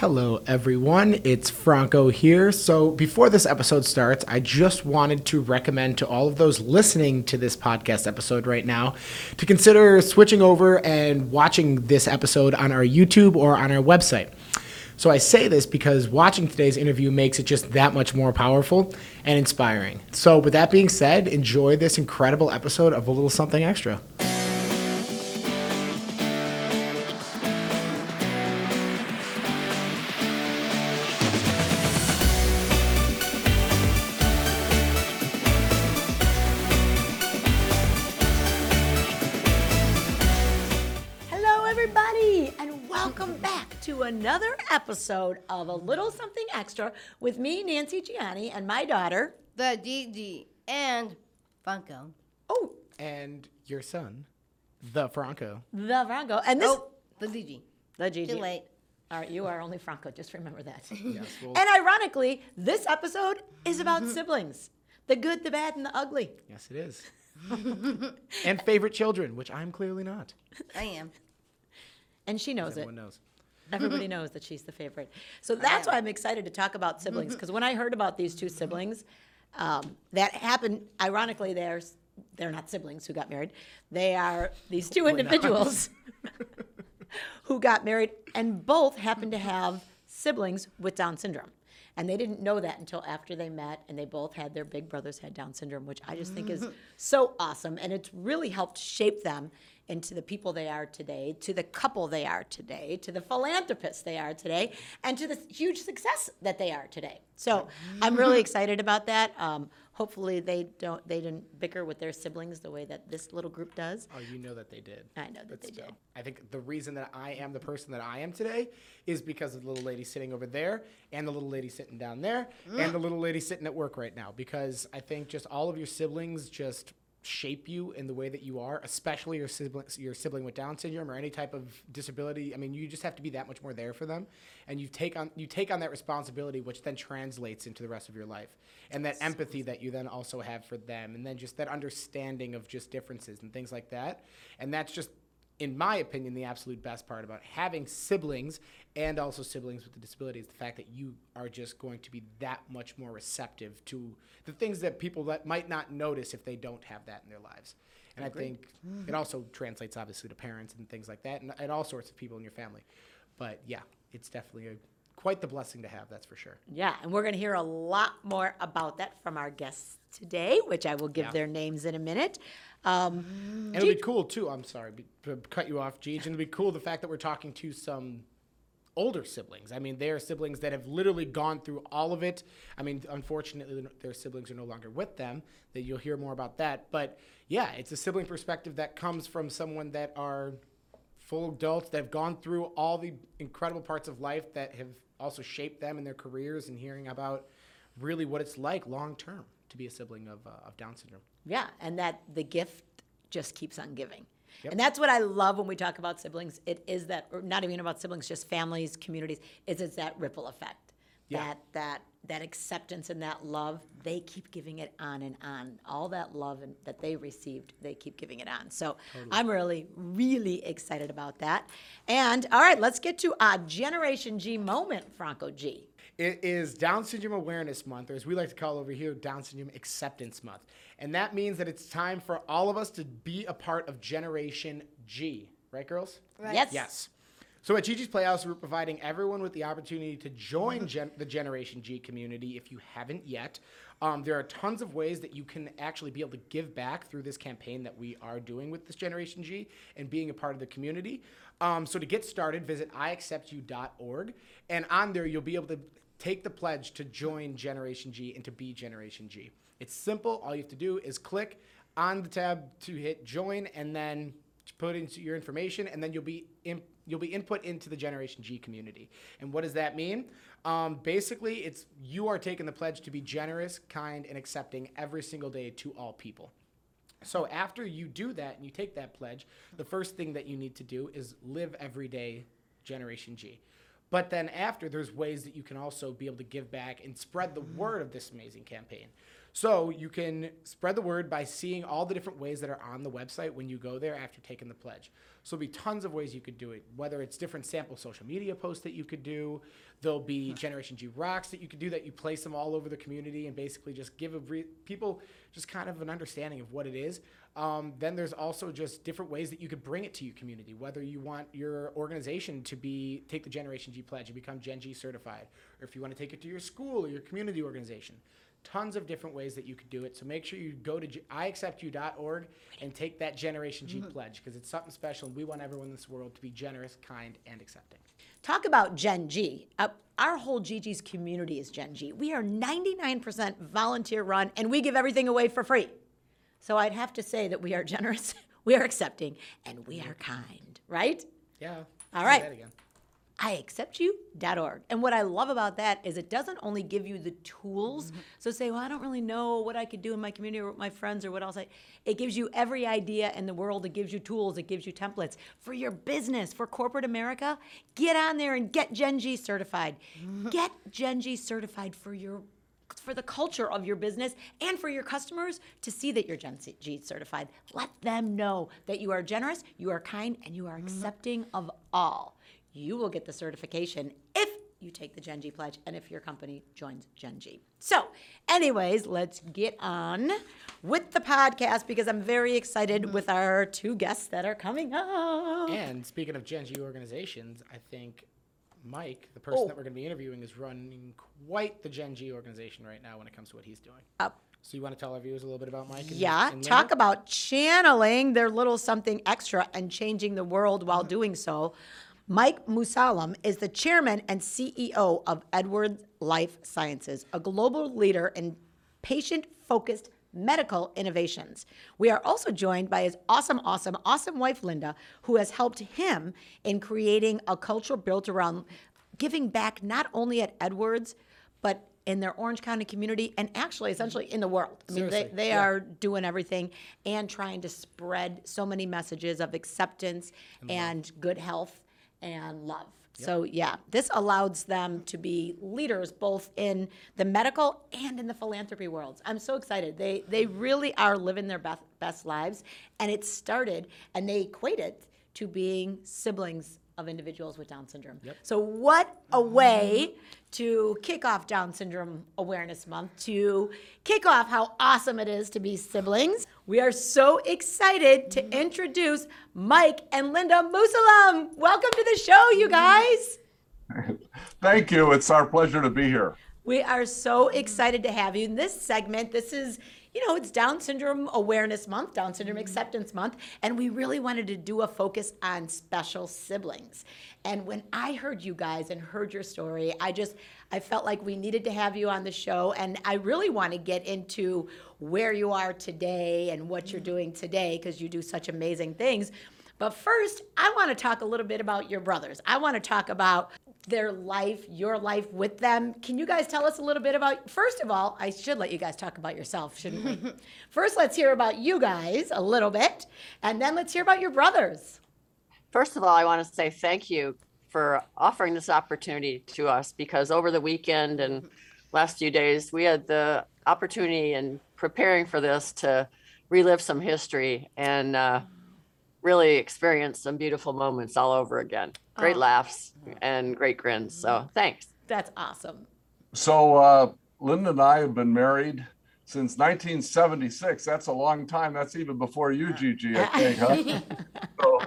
Hello, everyone. It's Franco here. So, before this episode starts, I just wanted to recommend to all of those listening to this podcast episode right now to consider switching over and watching this episode on our YouTube or on our website. So, I say this because watching today's interview makes it just that much more powerful and inspiring. So, with that being said, enjoy this incredible episode of A Little Something Extra. Episode of A Little Something Extra with me, Nancy Gianni, and my daughter. the DD and Funko. Oh, And your son, the Franco. the Franco. And this, Oh, the DG. the Gigi. Too late. All right, you are only Franco. Just remember that. Yes, well- and ironically, this episode is about mm-hmm. siblings the good, the bad, and the ugly. Yes, it is. and favorite children, which I'm clearly not. I am. And she knows it. Everyone knows. Everybody knows that she's the favorite. So that's why I'm excited to talk about siblings because when I heard about these two siblings, um, that happened. Ironically, they're they're not siblings who got married. They are these two individuals who got married, and both happen to have siblings with Down syndrome. And they didn't know that until after they met, and they both had their big brothers had Down syndrome, which I just think is so awesome. And it's really helped shape them into the people they are today, to the couple they are today, to the philanthropists they are today, and to the huge success that they are today. So I'm really excited about that. Um, hopefully they don't they didn't bicker with their siblings the way that this little group does. Oh, you know that they did. I know that But they still, did. I think the reason that I am the person that I am today is because of the little lady sitting over there and the little lady sitting down there and the little lady sitting at work right now. Because I think just all of your siblings just shape you in the way that you are, especially your sibling, your sibling with Down syndrome or any type of disability. I mean, you just have to be that much more there for them, and you take on you take on that responsibility, which then translates into the rest of your life, and that empathy that you then also have for them, and then just that understanding of just differences and things like that, and that's just in my opinion, the absolute best part about having siblings and also siblings with a disability is the fact that you are just going to be that much more receptive to the things that people that might not notice if they don't have that in their lives. And I think it also translates obviously to parents and things like that and, and all sorts of people in your family. But yeah, it's definitely a, quite the blessing to have, that's for sure. Yeah, and we're going to hear a lot more about that from our guests today, which I will give Yeah. their names in a minute. Um, And it'll be cool too. I'm sorry to cut you off, Gigi. And it'll be cool the fact that we're talking to some older siblings. I mean, they are siblings that have literally gone through all of it. I mean, unfortunately, their siblings are no longer with them. That you'll hear more about that. But yeah, it's a sibling perspective that comes from someone that are full adults that have gone through all the incredible parts of life that have also shaped them in their careers and hearing about really what it's like long term to be a sibling of, uh, of Down syndrome. yeah, and that the gift just keeps on giving. Yep. And that's what I love when we talk about siblings. It is that, or not even about siblings, just families, communities. is it's that ripple effect. Yeah. That that that acceptance and that love, they keep giving it on and on. All that love and, that they received, they keep giving it on. So I'm really, really excited about that. And all right, let's get to a Generation G moment, Franco G. It is Down Syndrome Awareness Month, or as we like to call over here, Down Syndrome Acceptance Month. And that means that it's time for all of us to be a part of Generation G. Right, girls? Right. Yes. Yes. So at Gigi's Playhouse, we're providing everyone with the opportunity to join gen- the Generation G community if you haven't yet. Um, there are tons of ways that you can actually be able to give back through this campaign that we are doing with this Generation G and being a part of the community. Um, so to get started, visit iacceptyou.org, and on there you'll be able to take the pledge to join Generation G and to be Generation G. It's simple. All you have to do is click on the tab to hit join, and then put in your information, and then you'll be in, you'll be input into the Generation G community. And what does that mean? Um, basically, it's you are taking the pledge to be generous, kind, and accepting every single day to all people. So after you do that and you take that pledge, the first thing that you need to do is live every day Generation G. But then after, there's ways that you can also be able to give back and spread the word of this amazing campaign. So you can spread the word by seeing all the different ways that are on the website when you go there after taking the pledge. So there'll be tons of ways you could do it, whether it's different sample social media posts that you could do. There'll be Generation G rocks that you could do that you place them all over the community and basically just give a re- people just kind of an understanding of what it is. Um, then there's also just different ways that you could bring it to your community, whether you want your organization to be take the Generation G pledge and become Gen G certified, or if you want to take it to your school or your community organization. Tons of different ways that you could do it. So make sure you go to G- iacceptyou.org and take that Generation G pledge because it's something special and we want everyone in this world to be generous, kind, and accepting. Talk about Gen G. Uh, our whole Gigi's community is Gen G. We are 99% volunteer run and we give everything away for free. So I'd have to say that we are generous, we are accepting, and we are kind, right? Yeah. All right. say right. iacceptyou.org. And what I love about that is it doesn't only give you the tools. Mm-hmm. So say, well, I don't really know what I could do in my community or with my friends or what else. I, it gives you every idea in the world. It gives you tools. It gives you templates for your business, for corporate America. Get on there and get Gen G certified. get Gen G certified for your for the culture of your business and for your customers to see that you're Gen G certified. Let them know that you are generous, you are kind, and you are mm-hmm. accepting of all. You will get the certification if you take the Gen G pledge and if your company joins Gen G. So, anyways, let's get on with the podcast because I'm very excited with our two guests that are coming up. And speaking of Gen G organizations, I think Mike, the person Oh. that we're going to be interviewing, is running quite the Gen G organization right now when it comes to what he's doing. Uh, So you want to tell our viewers a little bit about Mike? And, Yeah, and talk about channeling their little something extra and changing the world while doing so. Mike Mussallem is the chairman and CEO of Edwards Lifesciences, a global leader in patient focused medical innovations. We are also joined by his awesome, awesome, awesome wife, Linda, who has helped him in creating a culture built around giving back not only at Edwards, but in their Orange County community and actually essentially in the world. I mean, they, Seriously, they yeah. are doing everything and trying to spread so many messages of acceptance and good health and love. So, yeah, this allows them to be leaders both in the medical and in the philanthropy worlds. I'm so excited. They, they really are living their best, best lives. And it started, and they equate it to being siblings of individuals with Down syndrome. So, what a mm-hmm. way to kick off Down Syndrome Awareness Month, to kick off how awesome it is to be siblings. We are so excited to mm-hmm. introduce Mike and Linda Mussallem. Welcome to the show, you mm-hmm. guys. Thank you. It's our pleasure to be here. We are so excited to have you in this segment. This is, you know, it's Down Syndrome Awareness Month, Down Syndrome mm-hmm. Acceptance Month, and we really wanted to do a focus on special siblings. And when I heard you guys and heard your story, I just I felt like we needed to have you on the show and I really want to get into where you are today and what you're mm-hmm. doing today because you do such amazing things. But first, I want to talk a little bit about your brothers. I want to talk about their life, your life with them. Can you guys tell us a little bit about, first of all, I should let you guys talk about yourself, shouldn't we? first, let's hear about you guys a little bit, and then let's hear about your brothers. First of all, I want to say thank you for offering this opportunity to us because over the weekend and last few days, we had the opportunity in preparing for this to relive some history and uh, really experienced some beautiful moments all over again. Great laughs and great grins. So thanks. That's awesome. So, uh, Linda and I have been married since 1976. That's a long time. That's even before you, Gigi, I think, huh? So,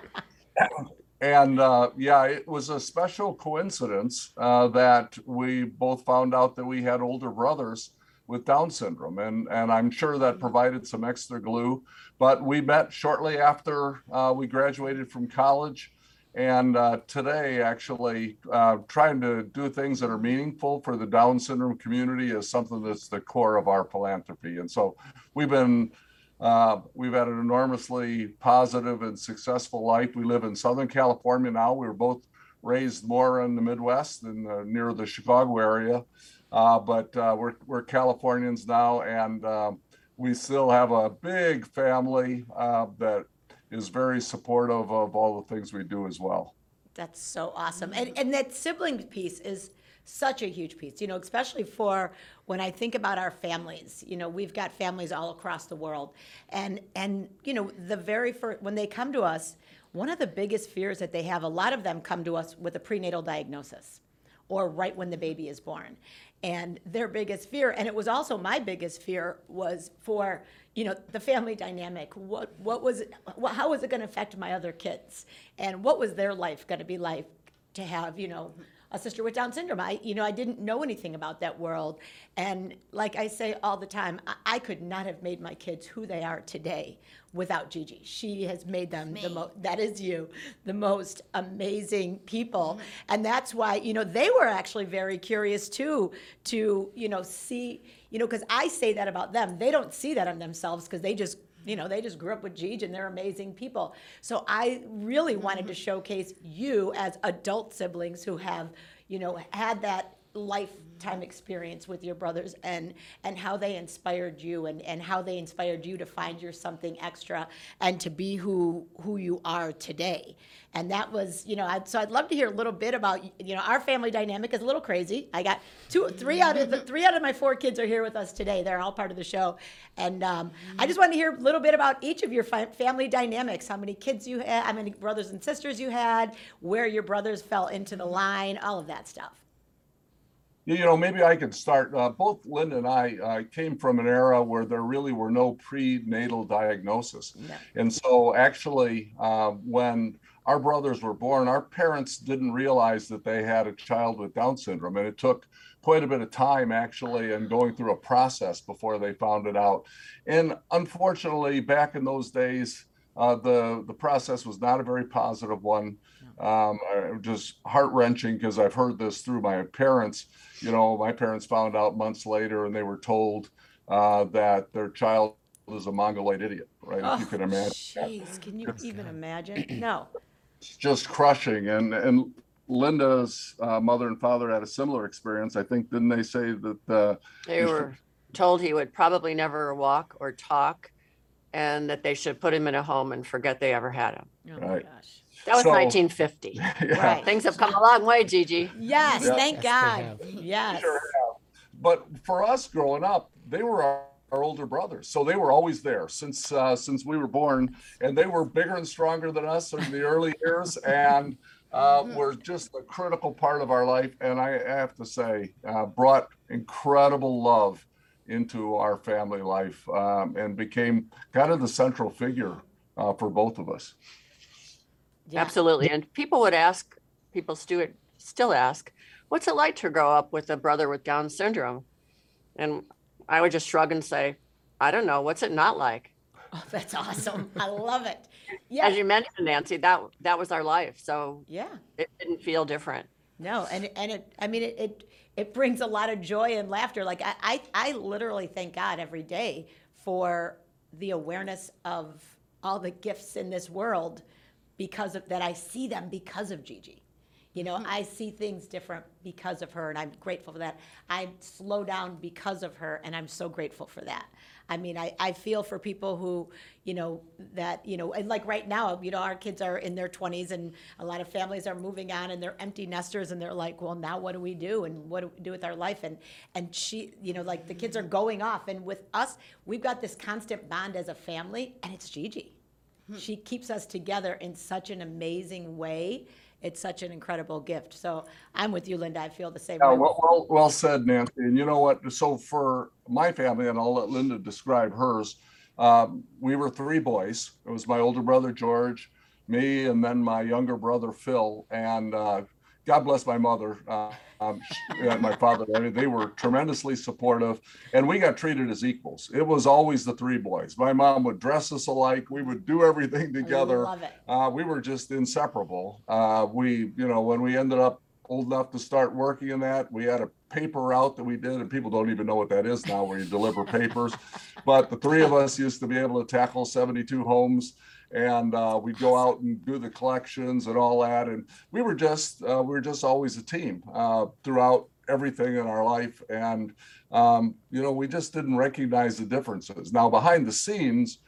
and uh, yeah, it was a special coincidence uh, that we both found out that we had older brothers with Down syndrome, and and I'm sure that provided some extra glue. But we met shortly after uh, we graduated from college, and uh, today actually uh, trying to do things that are meaningful for the Down syndrome community is something that's the core of our philanthropy. And so we've been uh, we've had an enormously positive and successful life. We live in Southern California now. We were both raised more in the Midwest than uh, near the Chicago area, uh, but uh, we're we're Californians now, and um, we still have a big family uh, that is very supportive of all the things we do as well. That's so awesome. And, and that sibling piece is such a huge piece, you know, especially for when I think about our families. You know, we've got families all across the world. And, and you know, the very first, when they come to us, one of the biggest fears that they have, a lot of them come to us with a prenatal diagnosis or right when the baby is born. And their biggest fear, and it was also my biggest fear, was for you know the family dynamic. What what was it, wh- how was it going to affect my other kids, and what was their life going to be like to have you know a sister with Down syndrome? I you know I didn't know anything about that world, and like I say all the time, I, I could not have made my kids who they are today without Gigi. She has made them the most that is you, the most amazing people. Mm-hmm. And that's why, you know, they were actually very curious too to, you know, see, you know, because I say that about them. They don't see that on themselves because they just, you know, they just grew up with Gigi and they're amazing people. So I really wanted to mm-hmm. showcase you as adult siblings who have, you know, had that lifetime experience with your brothers and and how they inspired you and and how they inspired you to find your something extra and to be who who you are today. And that was you know I'd, so i'd love to hear a little bit about you know our family dynamic is a little crazy. I got two three out of the three out of my four kids are here with us today. They're all part of the show. And um, i just wanted to hear a little bit about each of your fi- family dynamics. How many kids you had how many brothers and sisters you had where your brothers fell into the line all of that stuff You know, maybe I could start. Uh, both Linda and I uh, came from an era where there really were no prenatal diagnosis. No. And so, actually, uh, when our brothers were born, our parents didn't realize that they had a child with Down syndrome. And it took quite a bit of time, actually, and going through a process before they found it out. And unfortunately, back in those days, uh, the, the process was not a very positive one. Um, just heart wrenching because I've heard this through my parents. You know, my parents found out months later and they were told uh, that their child is a mongoloid idiot, right? if you can imagine. Jeez, can you even imagine? No. It's just crushing. And and Linda's uh, mother and father had a similar experience. I think didn't they say that uh, They were told he would probably never walk or talk and that they should put him in a home and forget they ever had him. Oh my Right. gosh. That was So- 1950. yeah. Right. Things have come a long way, Gigi. Yes, Yeah. thank Yes, God. have. Yes. Sure have. But for us growing up, they were our, our older brothers, so they were always there since uh, since we were born, and they were bigger and stronger than us in the early years, and uh, were just a critical part of our life. And I have to say, uh, brought incredible love into our family life, um, and became kind of the central figure uh, for both of us. Yeah. Absolutely. And people would ask, people still still ask, what's it like to grow up with a brother with Down syndrome? And I would just shrug and say, I don't know. What's it not like? Oh, that's awesome. I love it. Yeah. As you mentioned, Nancy, that that was our life. So Yeah. it didn't feel different. No, and and it I mean it it, it brings a lot of joy and laughter. Like I, I I literally thank God every day for the awareness of all the gifts in this world because of that I see them because of Gigi. You know, mm-hmm. I see things different because of her, and I'm grateful for that. I slow down because of her, and I'm so grateful for that. I mean, I, I feel for people who, you know, that, you know, and like right now, you know, our kids are in their 20s, and a lot of families are moving on, and they're empty nesters, and they're like, well, now what do we do, and what do we do with our life? And and she, you know, like the kids are going off, and with us, we've got this constant bond as a family, and it's Gigi. She keeps us together in such an amazing way. It's such an incredible gift. So I'm with you, Linda. I feel the same Yeah, way. well, well, well said, Nancy. And you know what? So for my family, and I'll let Linda describe hers. Um, we were three boys. It was my older brother George, me, and then my younger brother Phil. And uh, God bless my mother uh, um, and my father. I mean, they were tremendously supportive, and we got treated as equals. It was always the three boys. My mom would dress us alike. We would do everything together love it. uh, we were just inseparable. Uh, we, you know, when we ended up old enough to start working in that, we had a paper route that we did, and people don't even know what that is now, where you deliver papers. But the three of us used to be able to tackle 72 homes, and uh, we'd go out and do the collections and all that. And we were just, uh, we were just always a team uh, throughout everything in our life. And um, you know, we just didn't recognize the differences. Now, behind the scenes,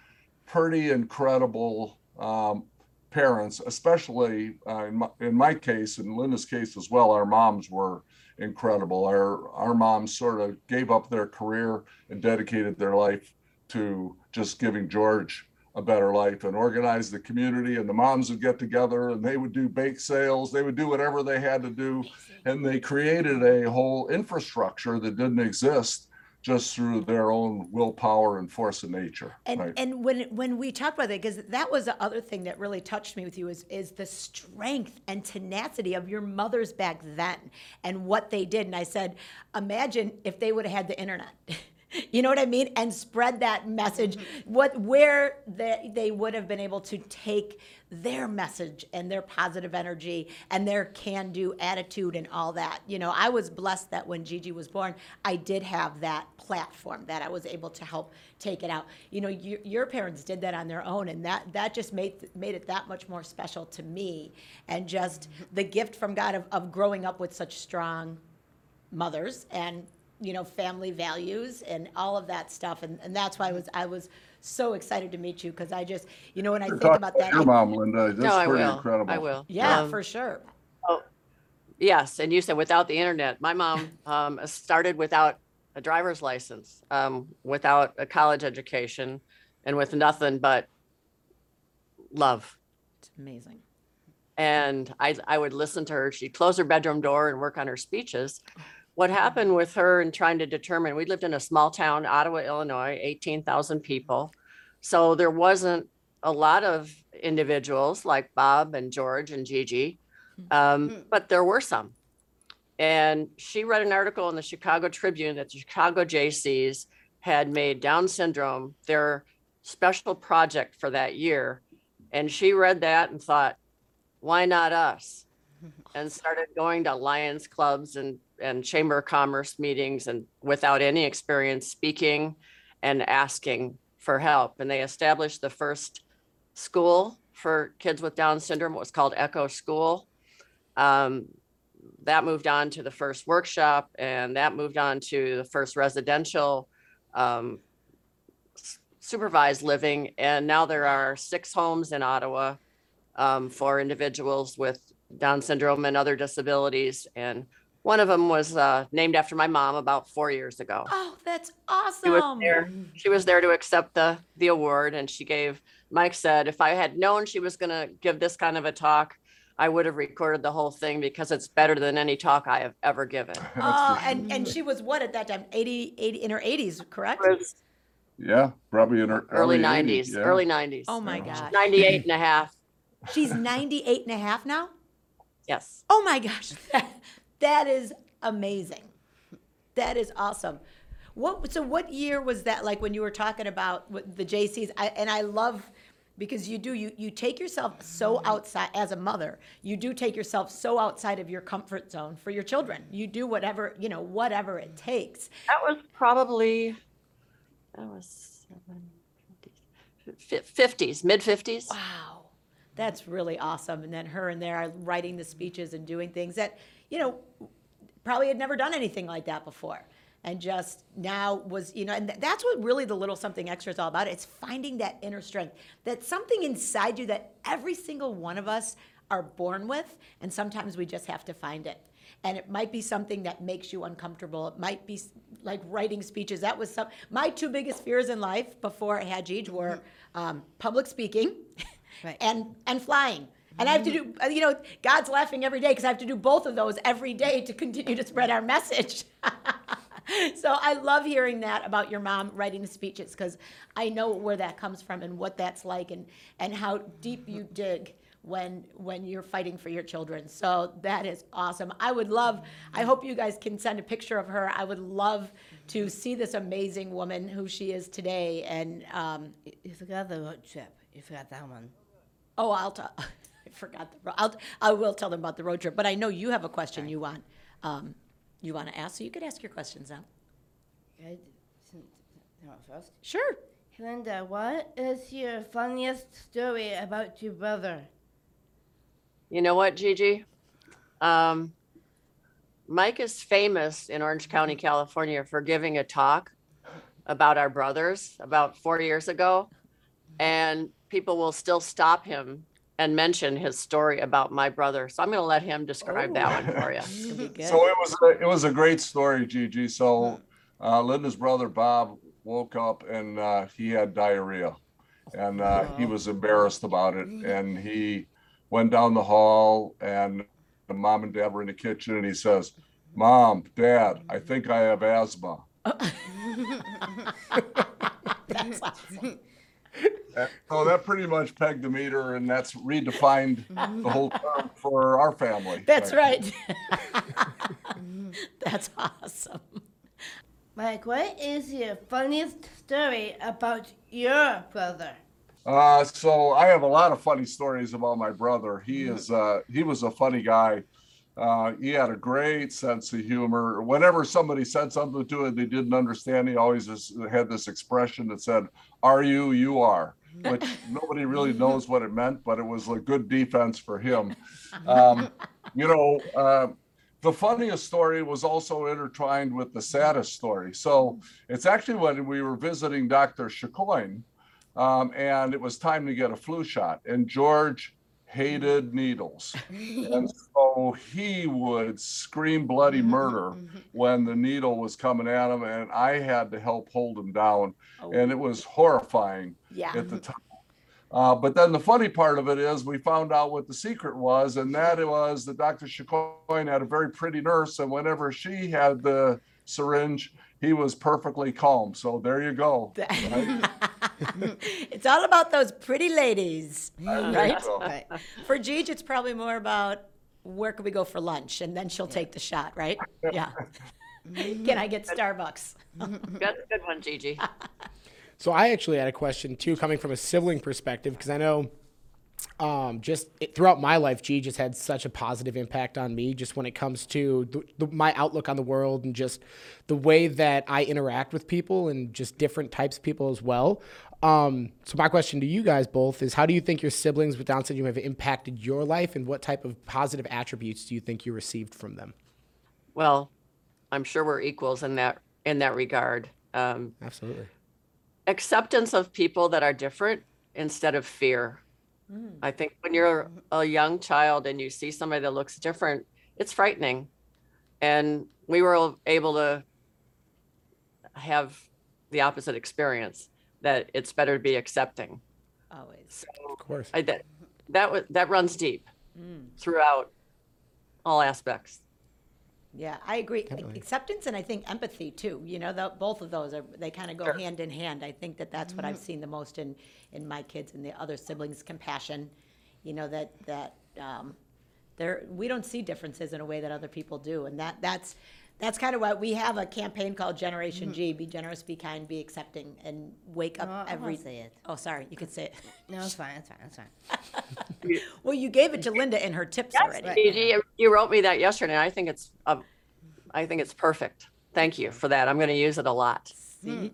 pretty incredible um, parents, especially uh, in, my, in my case, in Linda's case as well, our moms were incredible. Our our moms sort of gave up their career and dedicated their life to just giving George a better life and organize the community. And the moms would get together and they would do bake sales. They would do whatever they had to do, and they created a whole infrastructure that didn't exist just through their own willpower and force of nature. And right? and when when we talked about that, because that was the other thing that really touched me with you is is the strength and tenacity of your mothers back then and what they did. And I said, imagine if they would have had the internet. You know what I mean? And spread that message. What where they, they would have been able to take their message and their positive energy and their can do attitude and all that. You know, I was blessed that when Gigi was born, I did have that platform that I was able to help take it out. You know, your, your parents did that on their own, and that that just made made it that much more special to me, and just the gift from God of, of growing up with such strong mothers and you know family values and all of that stuff and, and that's why I was I was so excited to meet you because I just you know when I think Talk about that your I- mom, Linda. That's No, I pretty will. incredible. I will. yeah Um, for sure Yes, and you said without the internet. My mom um, started without a driver's license, um, without a college education, and with nothing but love. it's amazing And I, I would listen to her. She'd close her bedroom door and work on her speeches. What happened with her and trying to determine, we lived in a small town, Ottawa, Illinois, 18,000 people. So there wasn't a lot of individuals like Bob and George and Gigi, um, but there were some. And she read an article in the Chicago Tribune that the Chicago Jaycees had made Down syndrome their special project for that year. And she read that and thought, why not us? And started going to Lions clubs and, and Chamber of Commerce meetings and without any experience speaking and asking for help. And they established the first school for kids with Down syndrome. It was called Echo School. Um, that moved on to the first workshop and that moved on to the first residential um, supervised living. And now there are six homes in Ottawa um, for individuals with Down syndrome and other disabilities. And one of them was uh, named after my mom about four years ago. oh that's She was awesome there. She was there to accept the the award, and she gave. Mike said, if I had known she was going to give this kind of a talk, I would have recorded the whole thing because it's better than any talk I have ever given. oh and and she was what at that time 80, 80 in her 80s correct It was Yeah, probably in her early 80s, 90s, yeah. early 90s. oh my gosh 98 and a half. she's 98 and a half now Yes. Oh my gosh, that, is amazing. That is awesome. What so what year was that like when you were talking about what the Jaycees? I, and I love because you do you you take yourself so outside as a mother. You do take yourself so outside of your comfort zone for your children. You do whatever, you know, whatever it takes. That was probably, that was 50s, mid 50s. Wow. That's really awesome. And then her and there are writing the speeches and doing things that, you know, probably had never done anything like that before. And just now was, you know, and th- that's what really the little something extra is all about. It's finding that inner strength, that something inside you that every single one of us are born with. And sometimes we just have to find it. And it might be something that makes you uncomfortable. It might be like writing speeches. That was some, my two biggest fears in life before I had Gigi were um, public speaking Right. and and flying. And I have to do, uh, you know, God's laughing every day because I have to do both of those every day to continue to spread our message. so I love hearing that about your mom writing the speeches because I know where that comes from and what that's like and and how deep you dig when when you're fighting for your children. So that is awesome. I would love. I hope you guys can send a picture of her. I would love to see this amazing woman who she is today. And um, You forgot the road trip. You forgot that one. Oh, I'll tell. I forgot the. ro- I'll. I will tell them about the road trip. But I know you have a question you want. Um, you want to ask, so you could ask your questions now. Okay. You want first? Sure. Linda, what is your funniest story about your brother? You know what, Gigi? Um, Mike is famous in Orange County, California for giving a talk about our brothers about four years ago. And people will still stop him and mention his story about my brother. So I'm going to let him describe that one for you. It's gonna be good. So it was a, it was a great story, Gigi. So uh, Linda's brother Bob woke up and uh, he had diarrhea, and uh, he was embarrassed about it. And he went down the hall, and the mom and dad were in the kitchen, and he says, "Mom, Dad, I think I have asthma." That's awesome. And so that pretty much pegged the meter, and that's redefined the whole term for our family. That's right. That's awesome. Mike, what is your funniest story about your brother? Uh, so I have a lot of funny stories about my brother. He is uh, he was a funny guy. Uh, he had a great sense of humor. Whenever somebody said something to him they didn't understand, he always just had this expression that said, "Are you? You are," which nobody really knows what it meant, but it was a good defense for him. Um, you know, uh, the funniest story was also intertwined with the saddest story. So it's actually when we were visiting Dr. Chacoin, um, and it was time to get a flu shot. And George hated needles. and so he would scream bloody murder when the needle was coming at him, and I had to help hold him down. And it was horrifying Yeah. at the time. Uh, but then the funny part of it is we found out what the secret was, and that it was that Dr. Chacoin had a very pretty nurse, and whenever she had the syringe, he was perfectly calm. So there you go. right? it's all about those pretty ladies, right? so. Right. For Gigi, it's probably more about where can we go for lunch, and then she'll take the shot, right? Yeah. Can I get Starbucks? Mm-hmm. That's a good one, Gigi. So I actually had a question too, coming from a sibling perspective, because I know um, just it, throughout my life, G just had such a positive impact on me, just when it comes to the, the, my outlook on the world and just the way that I interact with people and just different types of people as well. Um, so my question to you guys both is, how do you think your siblings with Down syndrome have impacted your life, and what type of positive attributes do you think you received from them? Well, I'm sure we're equals in that in that regard. Um, Absolutely. acceptance of people that are different instead of fear. Mm. I think when you're a young child and you see somebody that looks different, it's frightening. And we were able to have the opposite experience that it's better to be accepting. Always. Of course. I, that that wa- that runs deep mm. throughout all aspects. Yeah, I agree. Definitely. Acceptance and I think empathy too. You know, the, both of those are they kind of go Sure. hand in hand. I think that that's what I've seen the most in in my kids and the other siblings. Compassion. You know that that um, there we don't see differences in a way that other people do, and that that's that's kind of why we have a campaign called Generation G: Be generous, be kind, be accepting, and wake up No, I every. wanna say it. Oh, sorry, you could say it. No, it's fine, it's fine, it's fine. well, you gave it to Linda in her tips already. Gigi, you wrote me that yesterday. and I think it's um, I think it's perfect. Thank you for that. I'm going to use it a lot. See?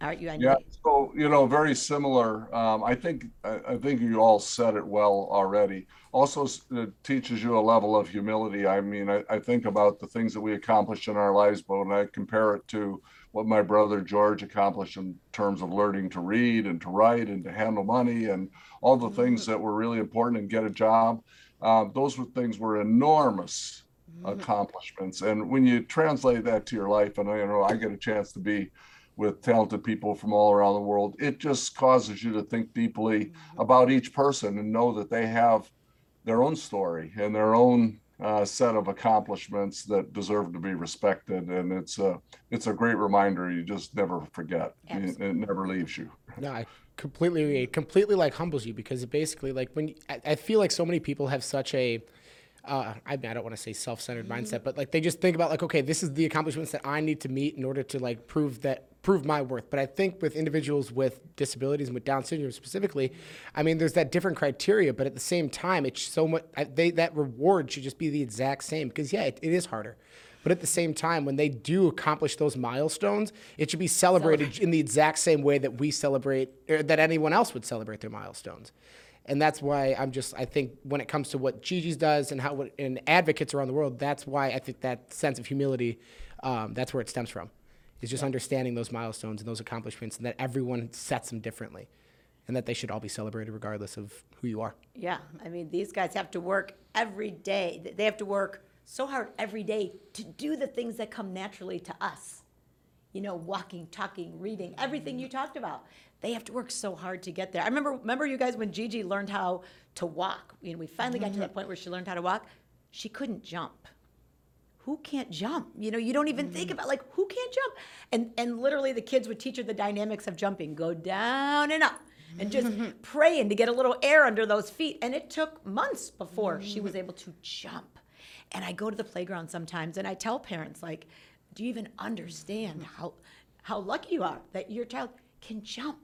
Right, you. I Yeah, know. so you know, very similar. Um, I think I, I think you all said it well already. Also, it teaches you a level of humility. I mean, I, I think about the things that we accomplished in our lives, but when I compare it to what my brother George accomplished in terms of learning to read and to write and to handle money and all the things that were really important and get a job, um, those were things were enormous accomplishments. And when you translate that to your life, and I you know I get a chance to be with talented people from all around the world, it just causes you to think deeply about each person and know that they have their own story and their own uh, set of accomplishments that deserve to be respected. And it's a it's a great reminder you just never forget. It, it never leaves you. No, I completely. It completely like humbles you because it basically like when you, I, I feel like so many people have such a uh, I, mean, I don't want to say self-centered mindset, but like they just think about like, okay, this is the accomplishments that I need to meet in order to like prove that prove my worth. But I think with individuals with disabilities and with Down syndrome specifically, I mean, there's that different criteria, but at the same time, it's so much. I- They that reward should just be the exact same because yeah, it, it is harder. But at the same time, when they do accomplish those milestones, it should be celebrated in the exact same way that we celebrate, or that anyone else would celebrate their milestones. And that's why I'm just, I think when it comes to what Gigi's does and how, and advocates around the world, that's why I think that sense of humility, um, that's where it stems from. Is just understanding those milestones and those accomplishments and that everyone sets them differently. and that they should all be celebrated regardless of who you are. Yeah, I mean, these guys have to work every day. They have to work so hard every day to do the things that come naturally to us. You know, walking, talking, reading, everything you talked about. They have to work so hard to get there. I remember, remember you guys when Gigi learned how to walk. You know, we finally got to mm-hmm. that point where she learned how to walk. She couldn't jump who can't jump? You know, you don't even think mm. about like who can't jump. And and literally the kids would teach her the dynamics of jumping. Go down and up. And just praying to get a little air under those feet. And it took months before she was mm. able to jump. And I go to the playground sometimes and I tell parents, like, do you even understand mm. how how lucky you are that your child can jump?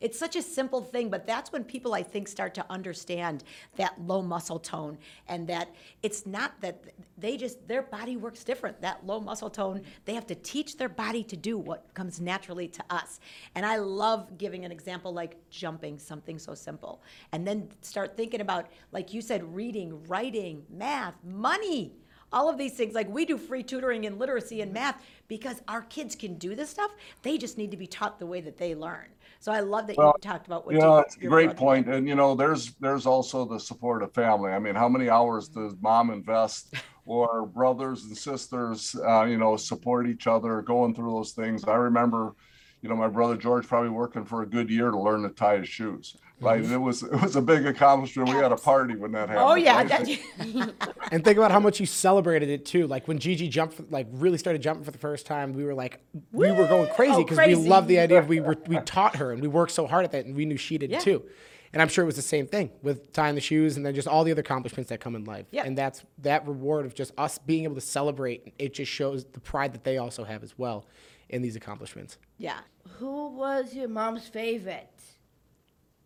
It's such a simple thing, but that's when people, I think, start to understand that low muscle tone and that it's not that they just, their body works different. That low muscle tone, they have to teach their body to do what comes naturally to us. And I love giving an example like jumping, something so simple. And then start thinking about, like you said, reading, writing, math, money all of these things like we do free tutoring in literacy and math because our kids can do this stuff they just need to be taught the way that they learn so i love that Well, you talked about what Yeah, you- it's a great point. And you know, there's there's also the support of family. I mean, how many hours does mom invest or brothers and sisters, uh, you know, support each other going through those things? I remember, you know, my brother George probably working for a good year to learn to tie his shoes. Right. It was it was a big accomplishment. We had a party when that happened. oh yeah right? And think about how much you celebrated it too. Like when Gigi jumped, for, like really started jumping for the first time, we were like, we were going crazy Oh, because we crazy. loved the idea of we were we taught her and we worked so hard at that, and we knew she did Yeah. too. And I'm sure it was the same thing with tying the shoes and then just all the other accomplishments that come in life. Yeah. And that's that reward of just us being able to celebrate. It just shows the pride that they also have as well in these accomplishments. yeah Who was your mom's favorite?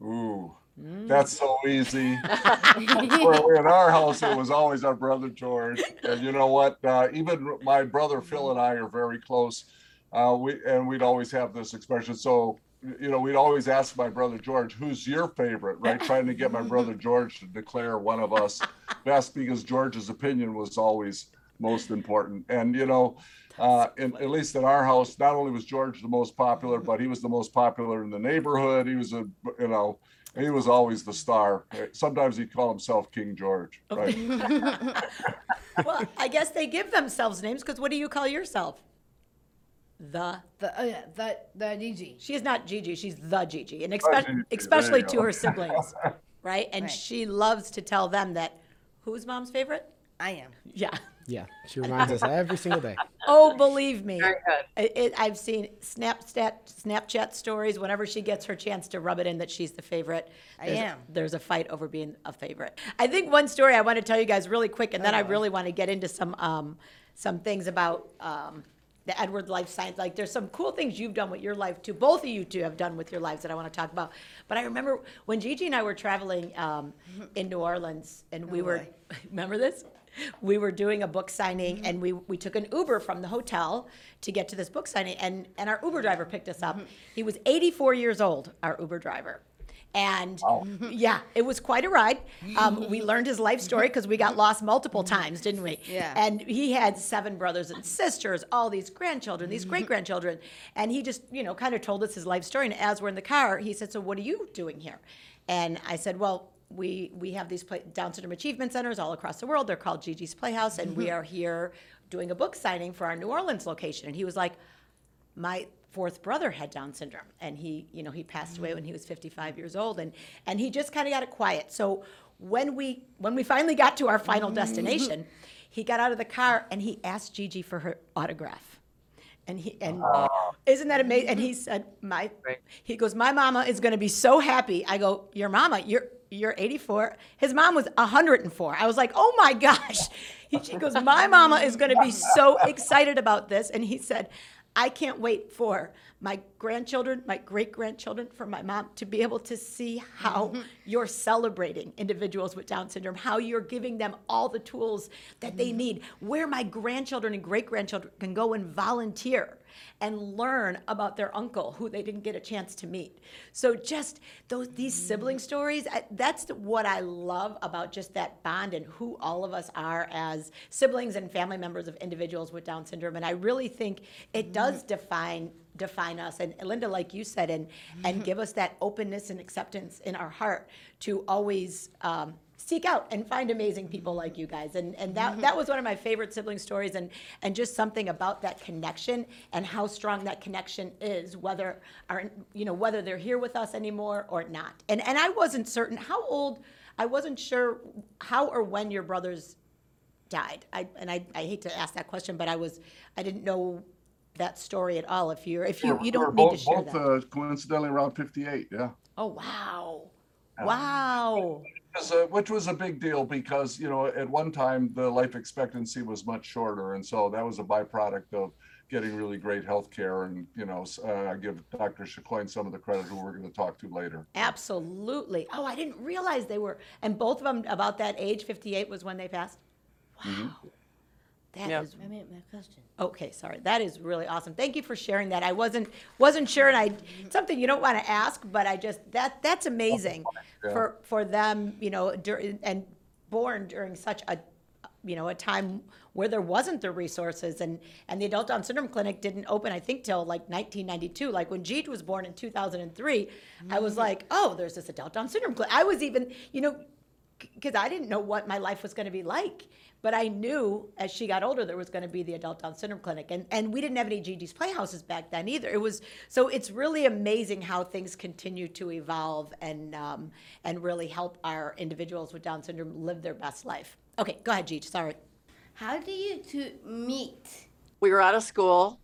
Ooh, Mm. that's so easy. Well, in our house, it was always our brother George, and you know what? Uh, even my brother Phil and I are very close. Uh, we and we'd always have this expression. So, you know, we'd always ask my brother George, "Who's your favorite?" Right, trying to get my brother George to declare one of us best because George's opinion was always most important. And you know, uh, in, at least in our house, not only was George the most popular, but he was the most popular in the neighborhood. He was a, you know, he was always the star. Sometimes he'd call himself King George. Right. well i guess they give themselves names because what do you call yourself the The yeah, that the Gigi. she is not gigi she's the gigi and Gigi, expe- there especially you to go. her siblings right and Right. she loves to tell them that who's mom's favorite I am. yeah Yeah, she reminds us every single day. Oh, believe me. Very good. It, it, I've seen Snapchat, Snapchat stories whenever she gets her chance to rub it in that she's the favorite. I there's, am. There's a fight over being a favorite. I think one story I want to tell you guys really quick, and then I really want to get into some um, some things about um, the Edward Life Science. Like, there's some cool things you've done with your life too. Both of you two have done with your lives that I want to talk about. But I remember when Gigi and I were traveling um, in New Orleans, and we were remember this we were doing a book signing mm-hmm. and we, we took an uber from the hotel to get to this book signing and, and our uber driver picked us up. Mm-hmm. He was 84 years old our uber driver. And yeah it was quite a ride. Um, we learned his life story because we got lost multiple times didn't we? Yeah. and he had seven brothers and sisters all these grandchildren these mm-hmm. great grandchildren and he just you know kind of told us his life story. And as we're in the car he said so what are you doing here? And i said well we we have these play, Down syndrome achievement centers all across the world. They're called Gigi's Playhouse, and we mm-hmm. are here doing a book signing for our New Orleans location. And he was like, "My fourth brother had Down syndrome, and he, you know, he passed away when he was 55 years old, and and he just kind of got it quiet. So when we when we finally got to our final mm-hmm. destination, he got out of the car and he asked Gigi for her autograph. And he and isn't that amazing? And he mm-hmm. said, "My," he goes, "My mama is going to be so happy." I go, "Your mama? You're you're 84." His mom was 104. I was like, "Oh my gosh!" He, she goes, "My mama is going to be so excited about this." And he said, "I can't wait for my grandchildren, my great grandchildren, for my mom to be able to see how mm-hmm. you're celebrating individuals with Down syndrome, how you're giving them all the tools that they mm-hmm. need, where my grandchildren and great grandchildren can go and volunteer and learn about their uncle who they didn't get a chance to meet. So just those these sibling mm. stories, I, that's what I love about just that bond and who all of us are as siblings and family members of individuals with Down syndrome. And I really think it does mm. define define us and Linda like you said and and mm-hmm. give us that openness and acceptance in our heart to always um, seek out and find amazing people like you guys. And and that that was one of my favorite sibling stories and and just something about that connection and how strong that connection is whether our you know whether they're here with us anymore or not. And and I wasn't certain how old I wasn't sure how or when your brothers died. I and I, I hate to ask that question but I was I didn't know that story at all. If you're if you you don't need to both- share both, that. uh, Coincidentally around fifty-eight, yeah. oh wow. Wow A- Which was a big deal because, you know, at one time, the life expectancy was much shorter. And so that was a byproduct of getting really great health care. And, you know, uh, I give Dr. Chicoine some of the credit who we're going to talk to later. Absolutely. Oh, I didn't realize they were, and both of them about that age, 58 was when they passed? Wow. That Yep. is I mean, my question. okay, sorry. That is really awesome. Thank you for sharing that. I wasn't wasn't sure and I something you don't want to ask, but I just that that's amazing Yeah. for for them, you know, during and born during such a you know, a time where there wasn't the resources and and the adult Down syndrome clinic didn't open I think till like 1992 like when Jeet was born in 2003 I was mm. like oh there's this adult Down syndrome clinic I was even you know because I didn't know what my life was going to be like but I knew as she got older there was going to be the adult Down syndrome clinic and and we didn't have any Gigi's playhouses back then either. It was so it's really amazing how things continue to evolve and um, and really help our individuals with Down syndrome live their best life. Okay go ahead Gigi sorry. How do you two meet? we were out of school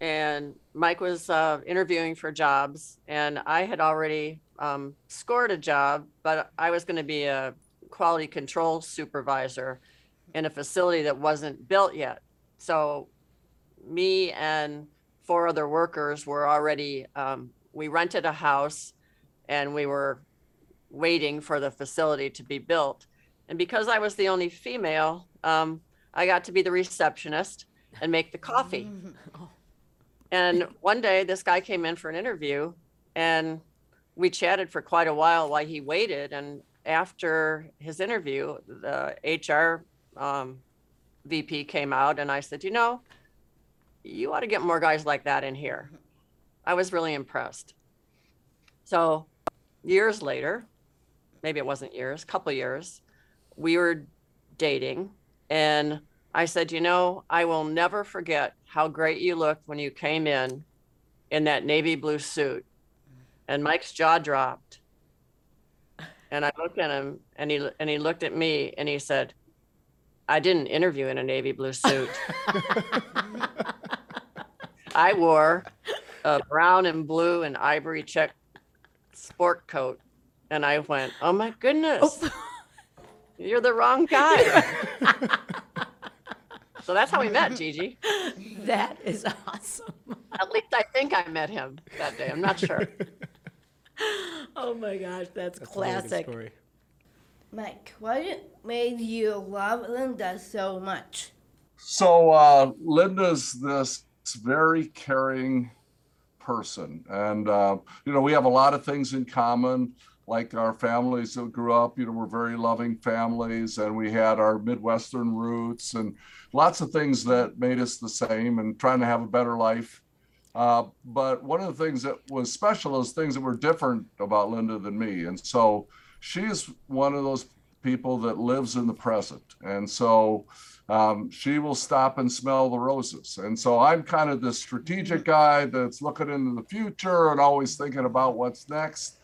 and Mike was uh, interviewing for jobs and I had already um, scored a job, but I was going to be a quality control supervisor in a facility that wasn't built yet. So me and four other workers were already, um, we rented a house and we were waiting for the facility to be built. And because I was the only female, um, I got to be the receptionist and make the coffee. And one day this guy came in for an interview and we chatted for quite a while while he waited. And after his interview, the HR um, VP came out and I said, you know, you ought to get more guys like that in here. I was really impressed. So years later, maybe it wasn't years, couple years, we were dating and I said, you know, I will never forget how great you looked when you came in in that navy blue suit. And Mike's jaw dropped. And I looked at him and he and he looked at me and he said, I didn't interview in a navy blue suit. I wore a brown and blue and ivory check sport coat. And I went, Oh my goodness. Oh. You're the wrong guy. so that's how we met, Gigi. that is awesome At least I think I met him that day. I'm not sure. oh my gosh that's, That's a really good classic story. Mike, what made you love Linda so much? So uh, Linda's this very caring person, and uh, you know we have a lot of things in common. Like our families that grew up, you know, we're very loving families, and we had our Midwestern roots, and lots of things that made us the same, and trying to have a better life. Uh, but one of the things that was special is things that were different about Linda than me, and so she's one of those people that lives in the present, and so um, she will stop and smell the roses. And so I'm kind of the strategic guy that's looking into the future and always thinking about what's next.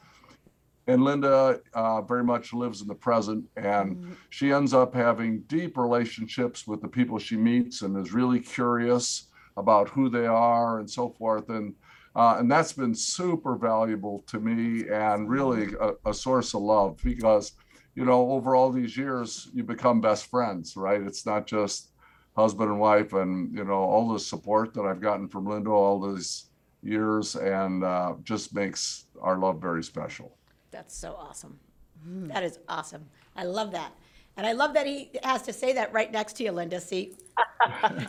And Linda uh, very much lives in the present, and she ends up having deep relationships with the people she meets and is really curious about who they are and so forth. And uh, and that's been super valuable to me and really a, a source of love because you know, over all these years, you become best friends, right? It's not just husband and wife, and you know, all the support that I've gotten from Linda all these years, and uh, just makes our love very special. That's so awesome. That is awesome. I love that. And I love that he has to say that right next to you, Linda. See,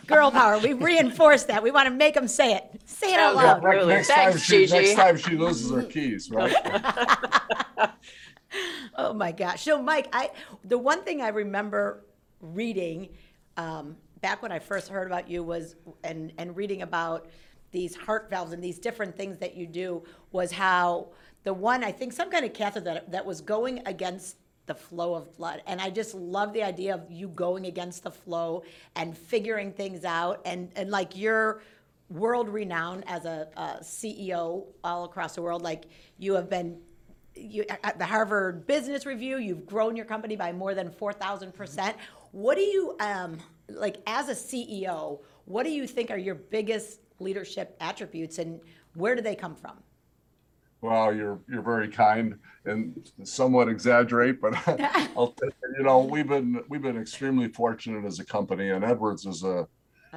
girl power. We reinforce that. We want to make them say it. Say it out Yeah, loud. right. Really? Next Thanks, time she, Gigi. next time she loses her keys, right? Oh my gosh. So, Mike, I the one thing I remember reading um, back when I first heard about you was and and reading about these heart valves and these different things that you do was how the one I think some kind of catheter that that was going against the flow of blood and i just love the idea of you going against the flow and figuring things out and and like you're world renowned as a, a ceo all across the world like you have been you, at the Harvard Business Review, you've grown your company by more than 4,000%. What do you, um, like, as a CEO, what do you think are your biggest leadership attributes and where do they come from? Well, you're you're very kind and somewhat exaggerate, but I'll take it. You know, we've been we've been extremely fortunate as a company, and Edwards is a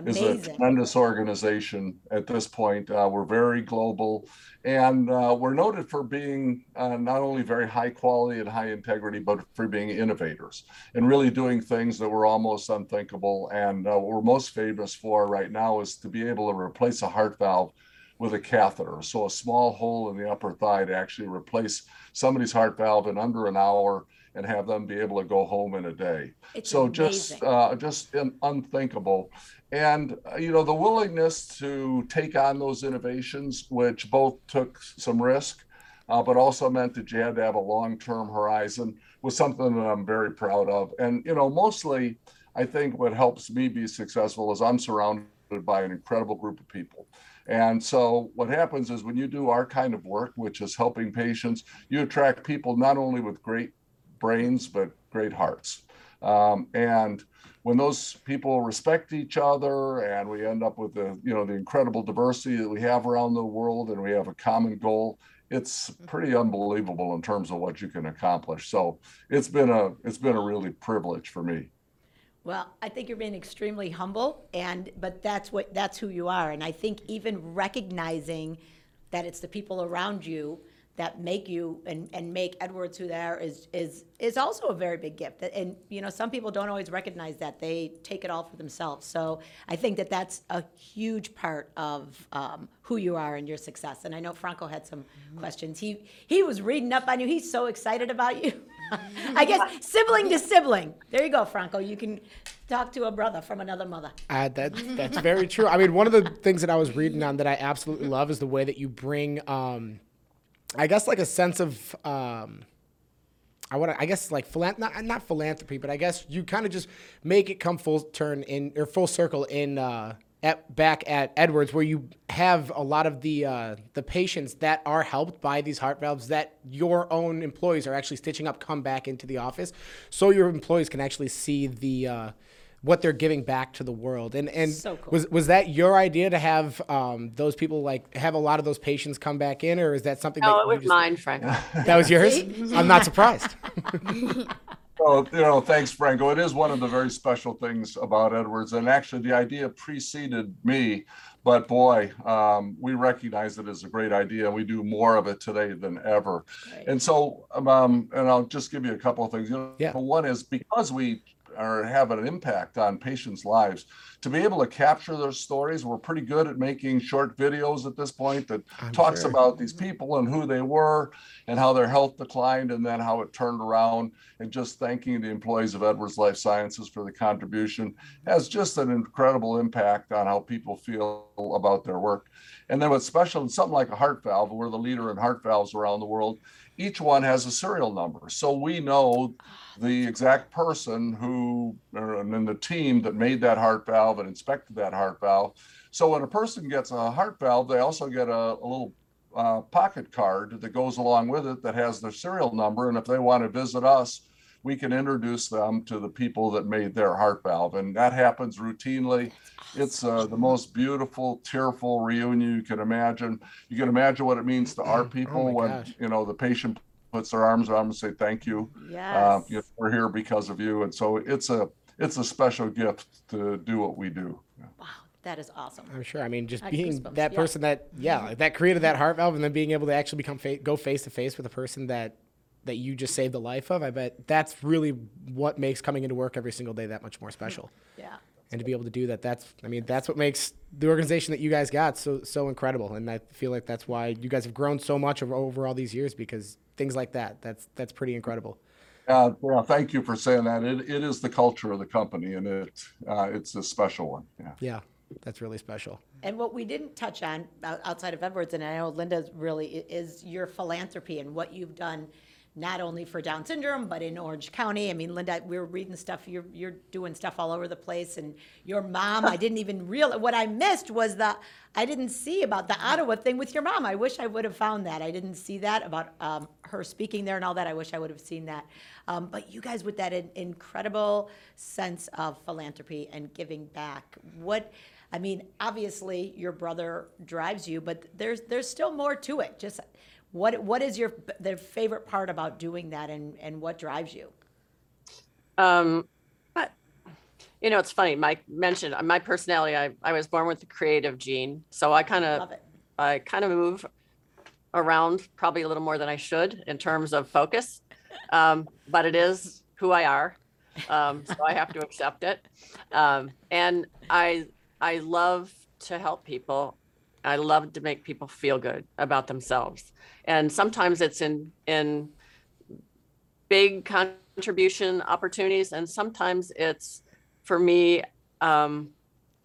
is a Amazing. tremendous organization at this point. Uh, we're very global, and uh, we're noted for being uh, not only very high quality and high integrity, but for being innovators and really doing things that were almost unthinkable. And uh, what we're most famous for right now is to be able to replace a heart valve with a catheter. So a small hole in the upper thigh to actually replace somebody's heart valve in under an hour and have them be able to go home in a day. It's so just uh, just un- unthinkable. And uh, you know the willingness to take on those innovations, which both took some risk, uh, but also meant that you had to have a long-term horizon, was something that I'm very proud of. And you know, mostly, I think what helps me be successful is I'm surrounded by an incredible group of people. And so what happens is when you do our kind of work, which is helping patients, you attract people not only with great brains but great hearts. Um, and when those people respect each other and we end up with the you know the incredible diversity that we have around the world and we have a common goal it's pretty unbelievable in terms of what you can accomplish. So it's been a it's been a really privilege for me Well, I think you're being extremely humble, and but that's what that's who you are. And I think even recognizing that it's the people around you that make you and, and make Edwards who they are is is is also a very big gift. And you know, some people don't always recognize that they take it all for themselves. So I think that that's a huge part of um, who you are and your success. And I know Franco had some questions. He he was reading up on you. He's so excited about you. I guess sibling to sibling. There you go, Franco. You can talk to a brother from another mother. Uh, that that's very true. I mean, one of the things that I was reading on that I absolutely love is the way that you bring, um, I guess, like a sense of, um, I want to, I guess, like philan- not not philanthropy, but I guess you kind of just make it come full turn in or full circle in. Uh, at, back at Edwards, where you have a lot of the uh, the patients that are helped by these heart valves that your own employees are actually stitching up, come back into the office, so your employees can actually see the uh, what they're giving back to the world. And and So cool. was was that your idea to have um, those people like have a lot of those patients come back in, or is that something No, that it was just, mine, Frank. that was yours? I'm not surprised. Well, you know, thanks, Franco. It is one of the very special things about Edwards, and actually, the idea preceded me. But boy, um, we recognize it as a great idea. And We do more of it today than ever. And so, um, and I'll just give you a couple of things. You know, Yeah. one is because we are have an impact on patients' lives. To be able to capture their stories, we're pretty good at making short videos at this point that talks sure. about these people and who they were and how their health declined and then how it turned around. And just thanking the employees of Edwards Lifesciences for the contribution has just an incredible impact on how people feel about their work. And then what's special in something like a heart valve, we're the leader in heart valves around the world. Each one has a serial number. So we know the exact person who, and then the team that made that heart valve and inspected that heart valve. So when a person gets a heart valve, they also get a, a little uh, pocket card that goes along with it that has their serial number. And if they want to visit us, we can introduce them to the people that made their heart valve. And that happens routinely. It's uh, the most beautiful, tearful reunion you can imagine. You can imagine what it means to our people my when, gosh. you know, the patient puts their arms around them and say, thank you. Yes. Uh, you know, we're here because of you. And so it's a, it's a special gift to do what we do. wow, that is awesome. I'm sure. I mean, just I being goosebumps, that yeah. person that, yeah, that created that heart valve, and then being able to actually become fa- go face to face with a person that that you just saved the life of, I bet that's really what makes coming into work every single day that much more special. Yeah. And to be able to do that, that's I mean, that's what makes the organization that you guys got so so incredible. And I feel like that's why you guys have grown so much over, over all these years because things like that, that's that's pretty incredible. Uh, yeah, thank you for saying that. It, it is the culture of the company and it, uh, it's a special one. Yeah. Yeah, that's really special. And what we didn't touch on outside of Edwards, and I know Linda's really, is your philanthropy and what you've done, not only for Down syndrome, but in Orange County. I mean, Linda, we were reading stuff, you're, you're doing stuff all over the place. And your mom, I didn't even real, what I missed was the, I didn't see about the Ottawa thing with your mom. I wish I would have found that. I didn't see that about um, her speaking there and all that. I wish I would have seen that. Um, But you guys with that in- incredible sense of philanthropy and giving back, what, I mean, obviously your brother drives you, but there's there's still more to it. Just what what is your the favorite part about doing that, and and what drives you? Um, but you know, it's funny. Mike mentioned my personality. I, I was born with the creative gene, so I kind of I kind of move around probably a little more than I should in terms of focus. Um, but it is who I are. Um, so I have to accept it. Um, and I, I love to help people. I love to make people feel good about themselves. And sometimes it's in, in big contribution opportunities. And sometimes it's for me, um,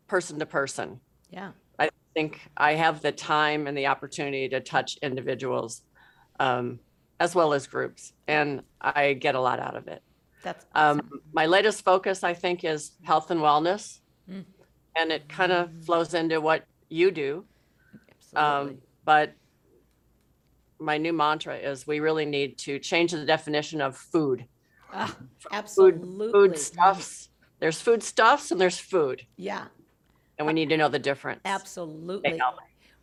person to person. Yeah, I think I have the time and the opportunity to touch individuals um, as well as groups, and I get a lot out of it. that's Um, my latest focus, I think, is health and wellness, Mm. and it kind of flows into what you do. absolutely. Um, but my new mantra is we really need to change the definition of food. Ah, Food, absolutely. food stuffs. There's food stuffs and there's food, Yeah, and we need to know the difference. absolutely.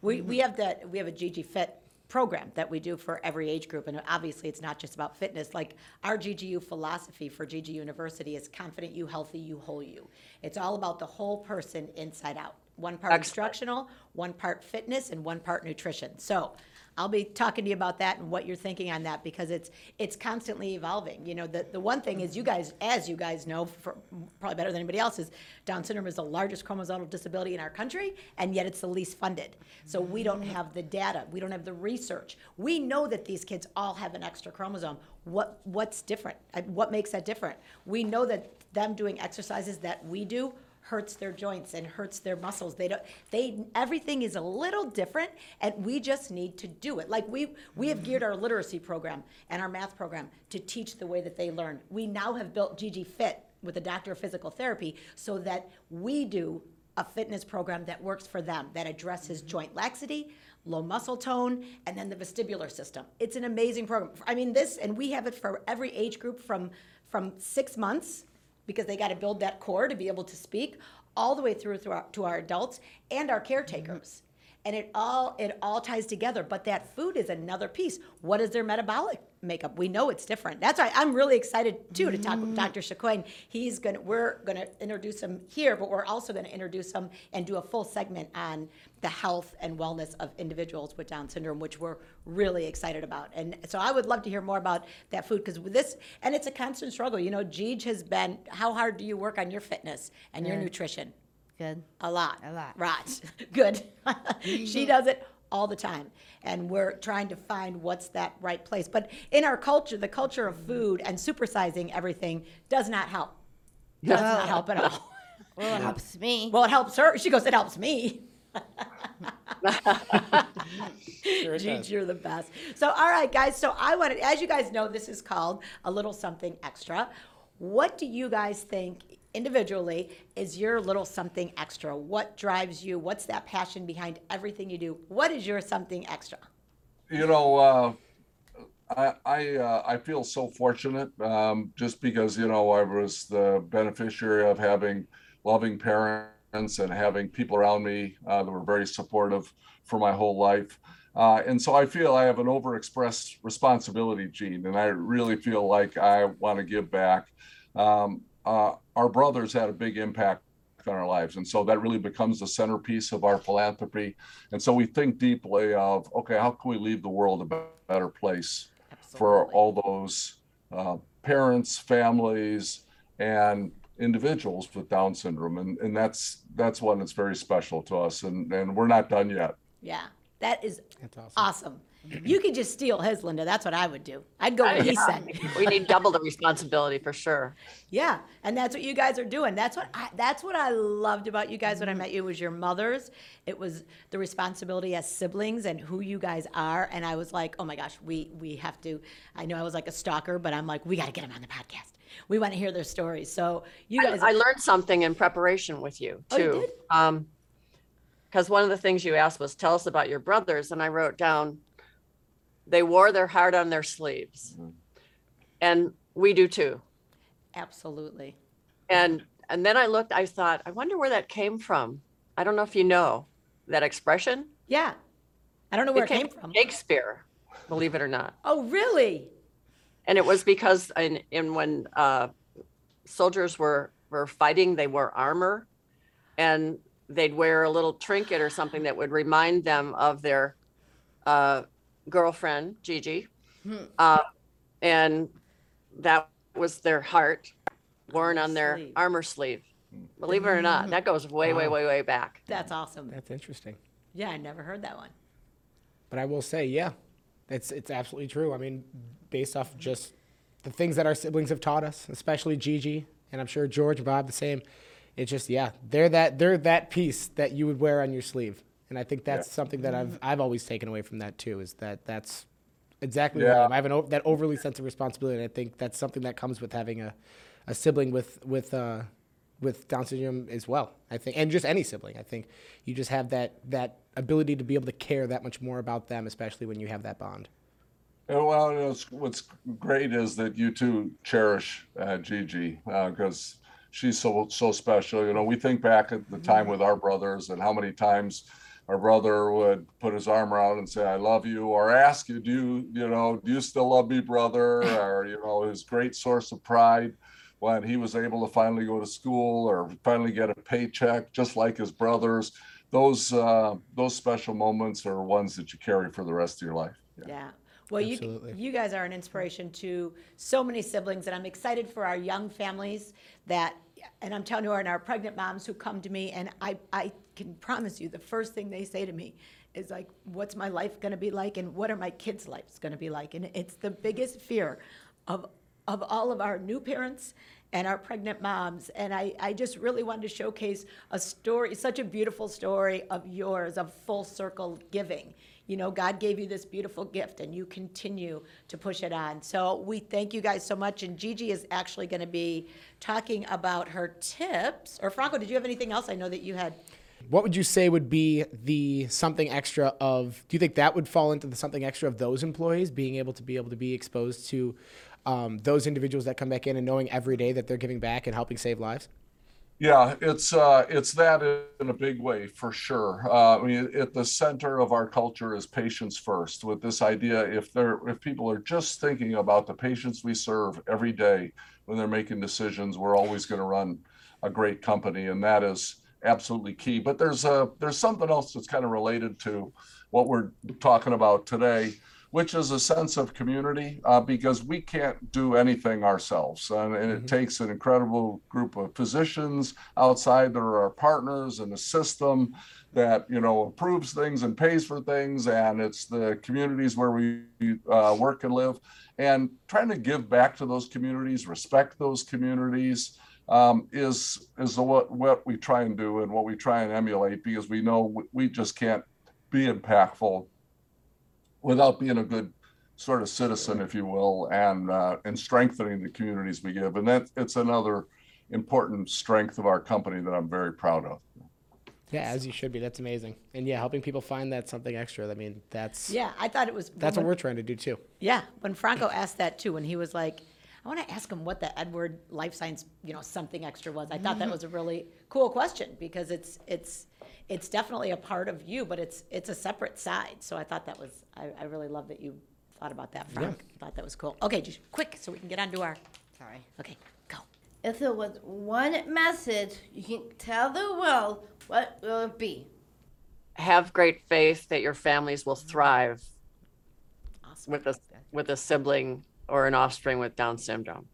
We, we have that, we have a Gigi Fit program that we do for every age group. And obviously, it's not just about fitness. Like our GGU philosophy for Gigi University is confident you, healthy you, whole you. It's all about the whole person inside out. One part Excellent. instructional, one part fitness, and one part nutrition. So I'll be talking to you about that and what you're thinking on that because it's it's constantly evolving. You know, the, the one thing is you guys, as you guys know, for, probably better than anybody else, is Down syndrome is the largest chromosomal disability in our country, and yet it's the least funded. So we don't mm-hmm. have the data, we don't have the research. We know that these kids all have an extra chromosome. What what's different? What makes that different? We know that them doing exercises that we do hurts their joints and hurts their muscles. They don't they everything is a little different and we just need to do it. Like we we have geared our literacy program and our math program to teach the way that they learn. We now have built Gigi Fit with a doctor of physical therapy so that we do a fitness program that works for them that addresses mm-hmm. joint laxity, low muscle tone, and then the vestibular system. It's an amazing program. I mean this and we have it for every age group from from 6 months because they got to build that core to be able to speak all the way through, through our, to our adults and our caretakers. Mm-hmm. And it all it all ties together but that food is another piece. What is their metabolic makeup we know it's different that's why i'm really excited too to talk with mm. dr Chicoine. he's gonna we're gonna introduce him here but we're also gonna introduce him and do a full segment on the health and wellness of individuals with down syndrome which we're really excited about and so i would love to hear more about that food because this and it's a constant struggle you know Jeej has been how hard do you work on your fitness and your Good. nutrition Good. a lot. A lot. Right. Good. she does it all the time. And we're trying to find what's that right place. But in our culture, the culture of food and supersizing everything does not help. Does not help at all. Well, it helps me. Well, it helps her. She goes, it helps me. Sure it Jeez, you're the best. So, all right, guys. So, I wanted, as you guys know, this is called a little something extra. What do you guys think individually is your little something extra? What drives you? What's that passion behind everything you do? What is your something extra? You know, uh, I I, uh, I feel so fortunate um, just because you know I was the beneficiary of having loving parents and having people around me uh, that were very supportive for my whole life. Uh, and so I feel I have an overexpressed responsibility gene, and I really feel like I want to give back. Um, uh, our brothers had a big impact on our lives, and so that really becomes the centerpiece of our philanthropy. And so we think deeply of, okay, how can we leave the world a better place? for all those uh, parents, families, and individuals with Down syndrome. And, and that's, that's one that's very special to us. And, and we're not done yet. Yeah, that is That's awesome. awesome. You could just steal his, Linda. That's what I would do. I'd go where he Yeah, said. We need double the responsibility for sure. Yeah, and that's what you guys are doing. That's what I, that's what I loved about you guys when I met you was your mothers. It was the responsibility as siblings and who you guys are. And I was like, oh my gosh, we we have to. I know I was like a stalker, but I'm like, we got to get them on the podcast. We want to hear their stories. So you guys, I learned something in preparation with you Oh, you too. did? Um, because one of the things you asked was, tell us about your brothers, and I wrote down, they wore their heart on their sleeves, and we do too. absolutely. And and then I looked, I thought, I wonder where that came from. I don't know if you know that expression. Yeah, I don't know where it came from. Shakespeare, believe it or not. Oh, really? And it was because in, in when uh, soldiers were were fighting, they wore armor, and they'd wear a little trinket or something that would remind them of their uh, girlfriend Gigi, uh, and that was their heart worn on their sleeve. armor sleeve. Believe it or not, that goes way, way, Wow. way, way back. That's awesome. That's interesting. Yeah, I never heard that one. But I will say, yeah, it's it's absolutely true. I mean, based off just the things that our siblings have taught us, especially Gigi, and I'm sure George and Bob the same. It's just yeah, they're that they're that piece that you would wear on your sleeve, and I think that's something that I've I've always taken away from that too. Is that that's exactly what I Yeah. am. I have an o- that overly sense of responsibility, and I think that's something that comes with having a, a sibling with with uh, with Down syndrome as well. I think, and just any sibling. I think you just have that that ability to be able to care that much more about them, especially when you have that bond. And well, you know, what's great is that you two cherish uh, Gigi because she's so so special. You know, we think back at the time with our brothers and how many times our brother would put his arm around and say, "I love you," or ask you, "Do you, you know, do you still love me, brother?" Or you know, his great source of pride when he was able to finally go to school or finally get a paycheck, just like his brothers. Those uh, those special moments are ones that you carry for the rest of your life. Yeah. Well, you you guys are an inspiration to so many siblings, and I'm excited for our young families that, and I'm telling you, and our pregnant moms who come to me, and I I can promise you, the first thing they say to me is like, "What's my life going to be like, and what are my kids' lives going to be like?" And it's the biggest fear of of all of our new parents and our pregnant moms. And I, I just really wanted to showcase a story, such a beautiful story of yours, of full circle giving. You know, God gave you this beautiful gift and you continue to push it on. So we thank you guys so much. And Gigi is actually going to be talking about her tips. Or Franco, did you have anything else? I know that you had. What would you say would be the something extra of? Do you think that would fall into the something extra of those employees being able to be able to be exposed to um, those individuals that come back in and knowing every day that they're giving back and helping save lives? Yeah, it's uh, it's that in a big way for sure. Uh, I mean, at the center of our culture is patients first. With this idea, if they're if people are just thinking about the patients we serve every day when they're making decisions, we're always going to run a great company, and that is absolutely key. But there's a there's something else that's kind of related to what we're talking about today, which is a sense of community, uh, because we can't do anything ourselves, and, and it takes an incredible group of physicians outside that are our partners and the system that you know approves things and pays for things, and it's the communities where we uh, work and live, and trying to give back to those communities, respect those communities um, is is what what we try and do and what we try and emulate because we know we, we just can't be impactful without being a good sort of citizen, if you will, and uh, and strengthening the communities we give. And that it's another important strength of our company that I'm very proud of. Yeah, as you should be. That's amazing. And yeah, helping people find that something extra. I mean, that's Yeah, I thought it was. that's what we're trying to do too. Yeah, when Franco asked that too, when he was like, I want to ask him what the Edward Life Science, you know, something extra was. I thought that mm-hmm. was a really cool question because it's it's it's definitely a part of you, but it's it's a separate side. So I thought that was I, I really love that you thought about that, Frank. I thought that was cool. Okay, just quick so we can get on to our. Sorry. Okay, go. If there was one message you can tell the world, what will it be? Have great faith that your families will thrive. Awesome. with a with a sibling or an offspring with Down syndrome.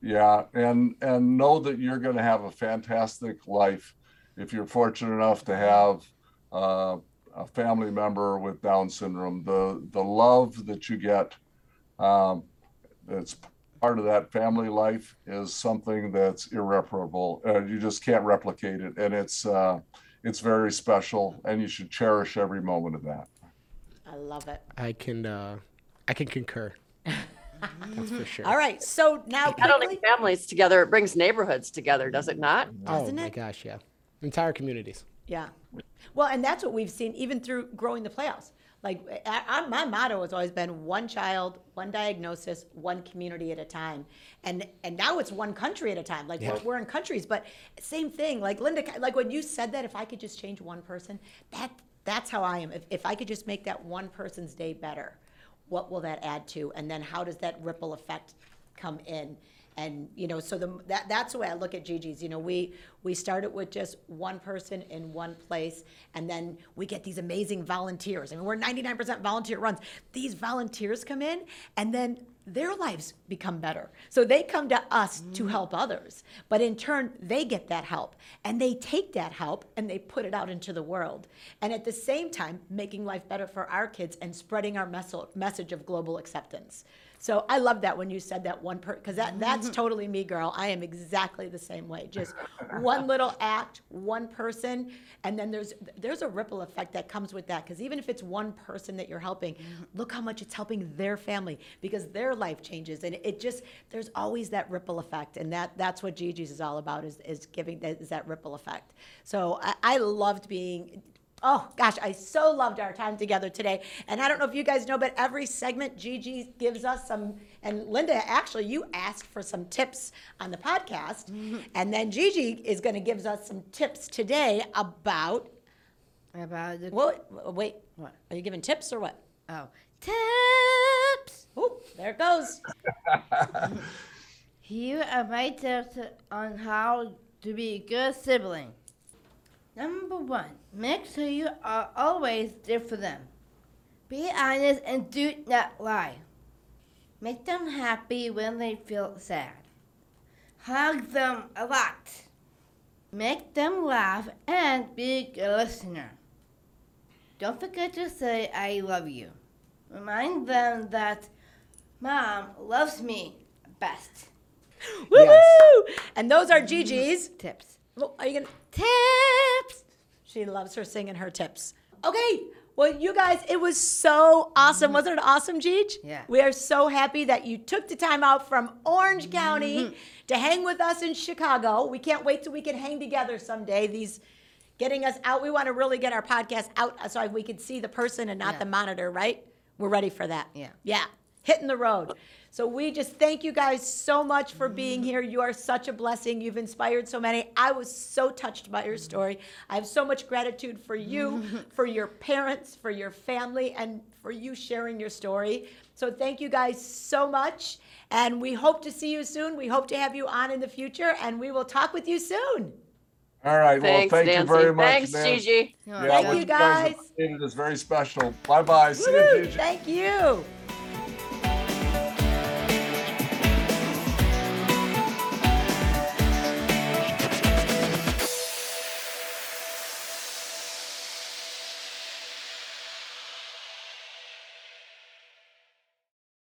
Yeah, and and know that you're going to have a fantastic life if you're fortunate enough to have uh, a family member with Down syndrome. The the love that you get, um, that's part of that family life, is something that's irreparable. Uh, you just can't replicate it, and it's uh, it's very special, and you should cherish every moment of that. I love it. I can uh, I can concur. That's for sure. All right, so now Not only quickly, families together, it brings neighborhoods together, does it not? Mm-hmm. Oh Doesn't my it? gosh, yeah. Entire communities. yeah. Well, and that's what we've seen even through growing the playoffs. Like I, I, my motto has always been one child, one diagnosis, one community at a time, and and now it's one country at a time. Like Yeah. we're, we're in countries, but same thing. Like Linda, like when you said that, if I could just change one person, that that's how I am. If if I could just make that one person's day better, what will that add to? And then how does that ripple effect come in? And you know, so the that that's the way I look at Gigi's. You know, we we started with just one person in one place, and then we get these amazing volunteers. I mean, we're 99% volunteer runs. These volunteers come in, and then their lives become better. So they come to us to mm. help others, but in turn, they get that help, and they take that help and they put it out into the world, and at the same time, making life better for our kids and spreading our mes- message of global acceptance. So I love that when you said that one per because that that's mm-hmm. totally me, girl. I am exactly the same way. Just one little act, one person, and then there's there's a ripple effect that comes with that. Because even if it's one person that you're helping, mm-hmm. look how much it's helping their family because their life changes, and it just there's always that ripple effect, and that that's what Gigi's is all about is is giving that is that ripple effect. So I, I loved being Oh gosh, I so loved our time together today. And I don't know if you guys know, but every segment Gigi gives us some, and Linda, actually, you asked for some tips on the podcast. Mm-hmm. And then Gigi is going to give us some tips today about, About the well, wait, What? are you giving tips or what? oh tips. Oh, there it goes. Here are my tips on how to be a good sibling. Number one, make sure you are always there for them. Be honest and do not lie. Make them happy when they feel sad. Hug them a lot. Make them laugh and be a good listener. Don't forget to say, I love you. Remind them that mom loves me best. Woo Yes. And those are mm-hmm. Gigi's. Tips. Well, Are you going to? Tips! She loves her singing her tips. Okay. Well, you guys, it was so awesome. Wasn't it awesome, Gigi? Yeah. We are so happy that you took the time out from Orange County mm-hmm. to hang with us in Chicago. We can't wait till we can hang together someday. These getting us out. We want to really get our podcast out so we can see the person and not Yeah. the monitor, right? We're ready for that. Yeah. Yeah. Hitting the road. So we just thank you guys so much for being here. You are such a blessing. You've inspired so many. I was so touched by your story. I have so much gratitude for you, for your parents, for your family, and for you sharing your story. So thank you guys so much. And we hope to see you soon. We hope to have you on in the future, and we will talk with you soon. All right. Thanks, well, thank Nancy. you very much. Thanks, Nancy. Gigi. Yeah, Thank what you, guys have guys. created is very special. Bye bye. See you, Woo! Gigi. Thank you.